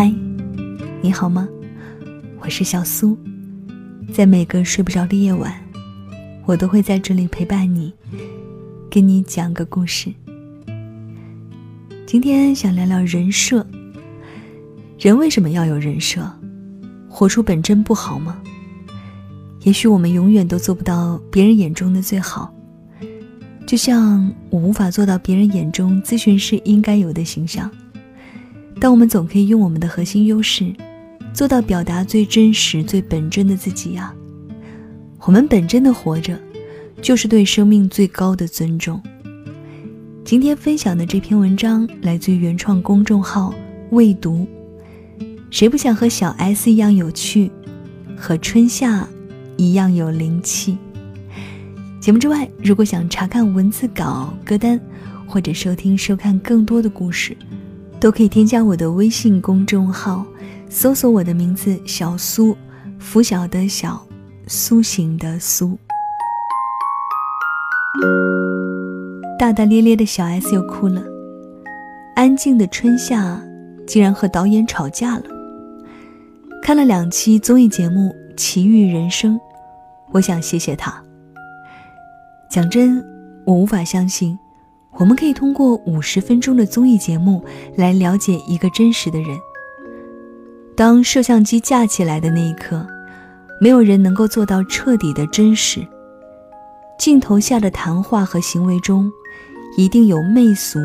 嗨，你好吗？我是小苏，在每个睡不着的夜晚，我都会在这里陪伴你，给你讲个故事。今天想聊聊人设。人为什么要有人设？活出本真不好吗？也许我们永远都做不到别人眼中的最好，就像我无法做到别人眼中咨询师应该有的形象。但我们总可以用我们的核心优势，做到表达最真实、最本真的自己呀。我们本真的活着，就是对生命最高的尊重。今天分享的这篇文章来自于原创公众号“未读”。谁不想和小 S 一样有趣，和春夏一样有灵气？节目之外，如果想查看文字稿、歌单，或者收听、收看更多的故事。都可以添加我的微信公众号，搜索我的名字小苏，拂晓的小，苏醒的苏。大大咧咧的小 S 又哭了，安静的春夏竟然和导演吵架了。看了两期综艺节目《奇遇人生》，我想谢谢他。讲真，我无法相信。我们可以通过五十分钟的综艺节目来了解一个真实的人。当摄像机架起来的那一刻，没有人能够做到彻底的真实。镜头下的谈话和行为中，一定有媚俗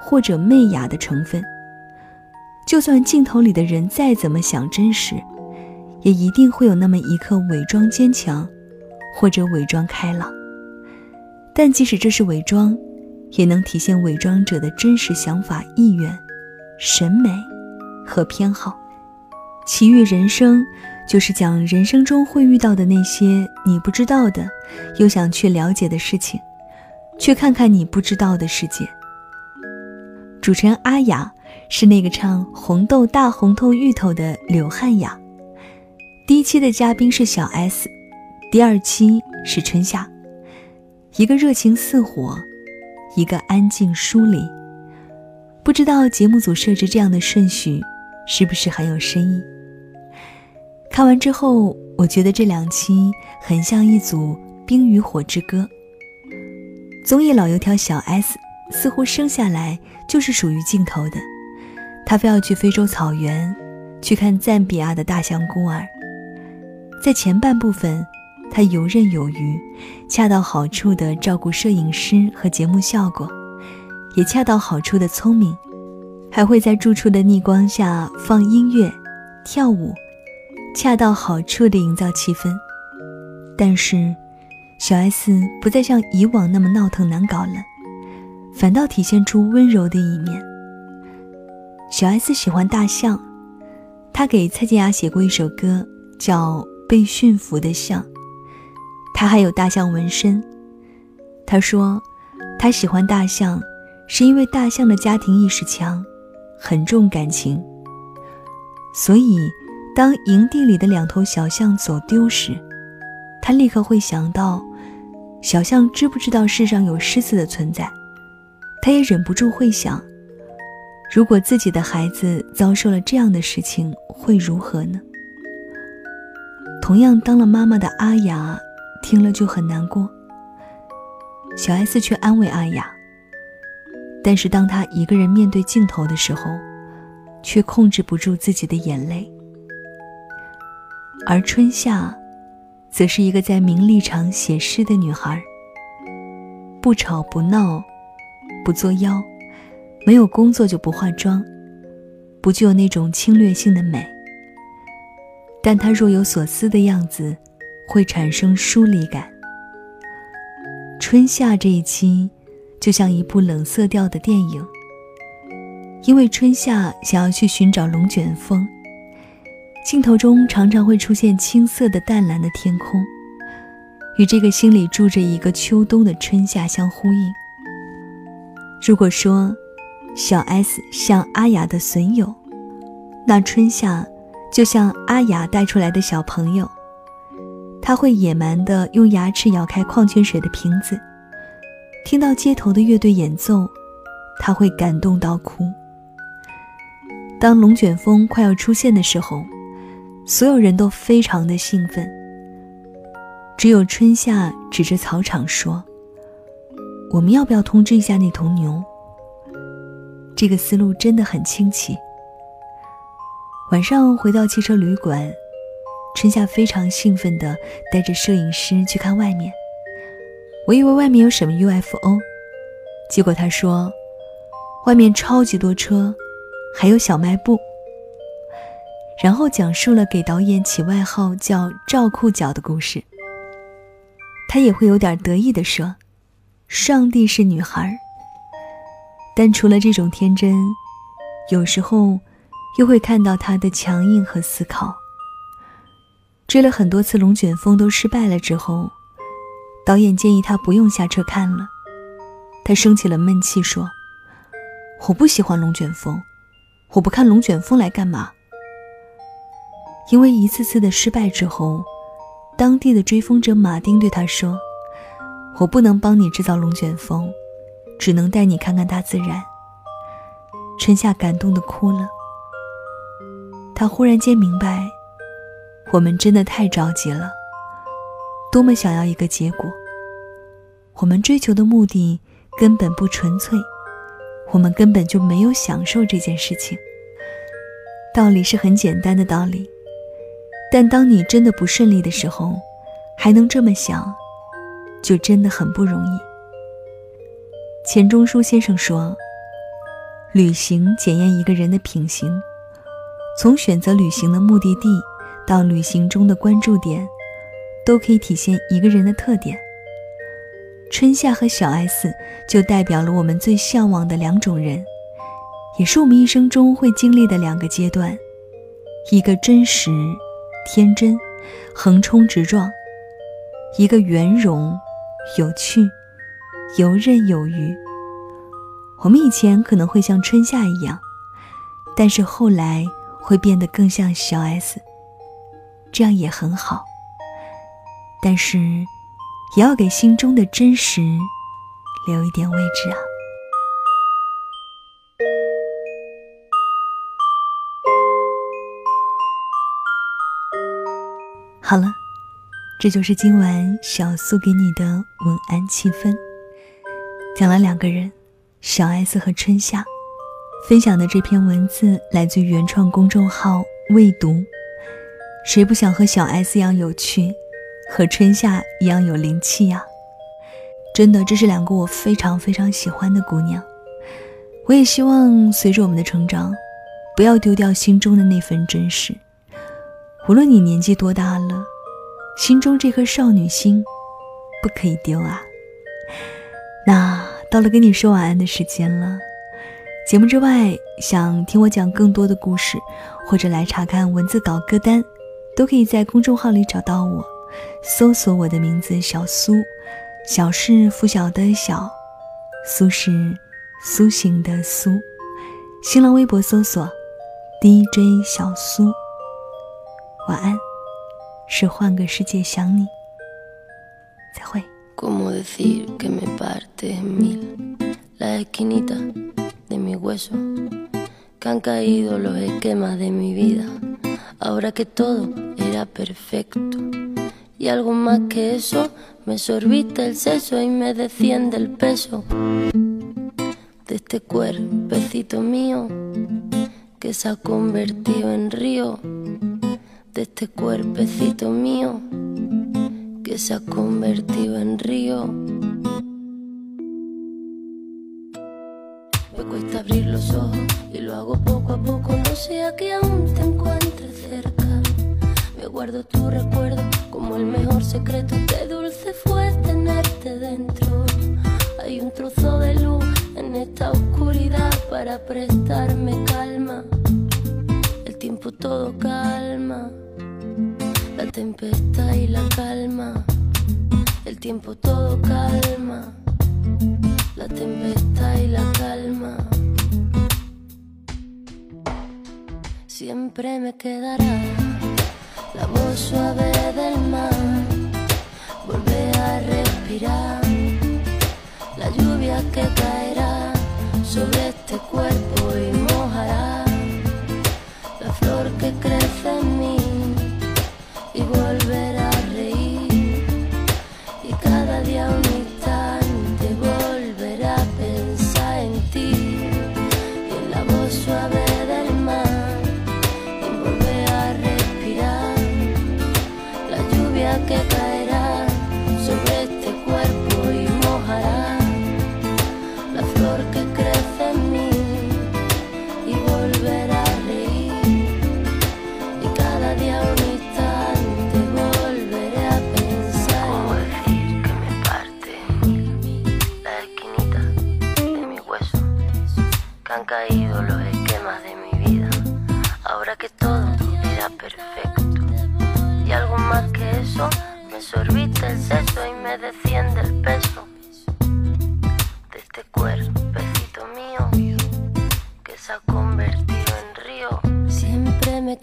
或者媚雅的成分。就算镜头里的人再怎么想真实，也一定会有那么一刻伪装坚强，或者伪装开朗。但即使这是伪装。也能体现伪装者的真实想法、意愿、审美和偏好。奇遇人生就是讲人生中会遇到的那些你不知道的，又想去了解的事情，去看看你不知道的世界。主持人阿雅是那个唱《红豆大红豆芋头》的刘汉雅。第一期的嘉宾是小 S，第二期是春夏，一个热情似火。一个安静疏离，不知道节目组设置这样的顺序是不是很有深意？看完之后，我觉得这两期很像一组《冰与火之歌》。综艺老油条小 S 似乎生下来就是属于镜头的，她非要去非洲草原，去看赞比亚的大象孤儿。在前半部分。他游刃有余，恰到好处地照顾摄影师和节目效果，也恰到好处的聪明，还会在住处的逆光下放音乐、跳舞，恰到好处地营造气氛。但是，小 S 不再像以往那么闹腾难搞了，反倒体现出温柔的一面。小 S 喜欢大象，他给蔡健雅写过一首歌，叫《被驯服的象》。他还有大象纹身。他说，他喜欢大象，是因为大象的家庭意识强，很重感情。所以，当营地里的两头小象走丢时，他立刻会想到，小象知不知道世上有狮子的存在？他也忍不住会想，如果自己的孩子遭受了这样的事情，会如何呢？同样当了妈妈的阿雅。听了就很难过。小 S 却安慰阿雅，但是当她一个人面对镜头的时候，却控制不住自己的眼泪。而春夏，则是一个在名利场写诗的女孩，不吵不闹，不作妖，没有工作就不化妆，不具有那种侵略性的美。但她若有所思的样子。会产生疏离感。春夏这一期，就像一部冷色调的电影。因为春夏想要去寻找龙卷风，镜头中常常会出现青色的淡蓝的天空，与这个心里住着一个秋冬的春夏相呼应。如果说小 S 像阿雅的损友，那春夏就像阿雅带出来的小朋友。他会野蛮地用牙齿咬开矿泉水的瓶子，听到街头的乐队演奏，他会感动到哭。当龙卷风快要出现的时候，所有人都非常的兴奋。只有春夏指着草场说：“我们要不要通知一下那头牛？”这个思路真的很清奇。晚上回到汽车旅馆，春夏非常兴奋地带着摄影师去看外面。我以为外面有什么 UFO，结果他说，外面超级多车。还有小卖部，然后讲述了给导演起外号叫“赵裤脚”的故事。他也会有点得意地说：“上帝是女孩。”但除了这种天真，有时候又会看到他的强硬和思考。追了很多次龙卷风都失败了之后，导演建议他不用下车看了。他生起了闷气说：“我不喜欢龙卷风。”我不看龙卷风来干嘛？因为一次次的失败之后，当地的追风者马丁对他说：“我不能帮你制造龙卷风，只能带你看看大自然。”春夏感动的哭了。他忽然间明白，我们真的太着急了，多么想要一个结果。我们追求的目的根本不纯粹。我们根本就没有享受这件事情。道理是很简单的道理，但当你真的不顺利的时候，还能这么想，就真的很不容易。钱钟书先生说：“旅行检验一个人的品行，从选择旅行的目的地到旅行中的关注点，都可以体现一个人的特点。”春夏和小 S 就代表了我们最向往的两种人，也是我们一生中会经历的两个阶段：一个真实、天真、横冲直撞；一个圆融、有趣、游刃有余。我们以前可能会像春夏一样，但是后来会变得更像小 S，这样也很好。但是。也要给心中的真实留一点位置啊！好了，这就是今晚小苏给你的晚安气氛。讲了两个人，小 S 和春夏，分享的这篇文字来自原创公众号未读。谁不想和小 S 一样有趣？和春夏一样有灵气呀！真的，这是两个我非常非常喜欢的姑娘。我也希望随着我们的成长，不要丢掉心中的那份真实。无论你年纪多大了，心中这颗少女心不可以丢啊！那到了跟你说晚安的时间了。节目之外，想听我讲更多的故事，或者来查看文字稿歌单，都可以在公众号里找到我。搜索我的名字小苏，小是拂晓的小，苏是苏醒的苏。新浪微博搜索 DJ 小苏。晚安，是换个世界想你。再会。Y algo más que eso, me sorbita el seso y me desciende el peso de este cuerpecito mío que se ha convertido en río, de este cuerpecito mío que se ha convertido en río. Me cuesta abrir los ojos y lo hago poco a poco, no sea que aún te tu recuerdo como el mejor secreto. Qué dulce fue tenerte dentro. Hay un trozo de luz en esta oscuridad para prestarme calma. El tiempo todo calma. La tempestad y la calma. El tiempo todo calma. La tempestad y la calma. Siempre me quedará suave del mar, vuelve a respirar, la lluvia que caerá sobre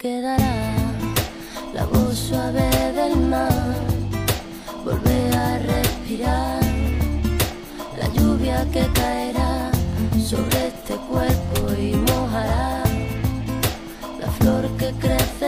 quedará la voz suave del mar, volver a respirar la lluvia que caerá sobre este cuerpo y mojará la flor que crece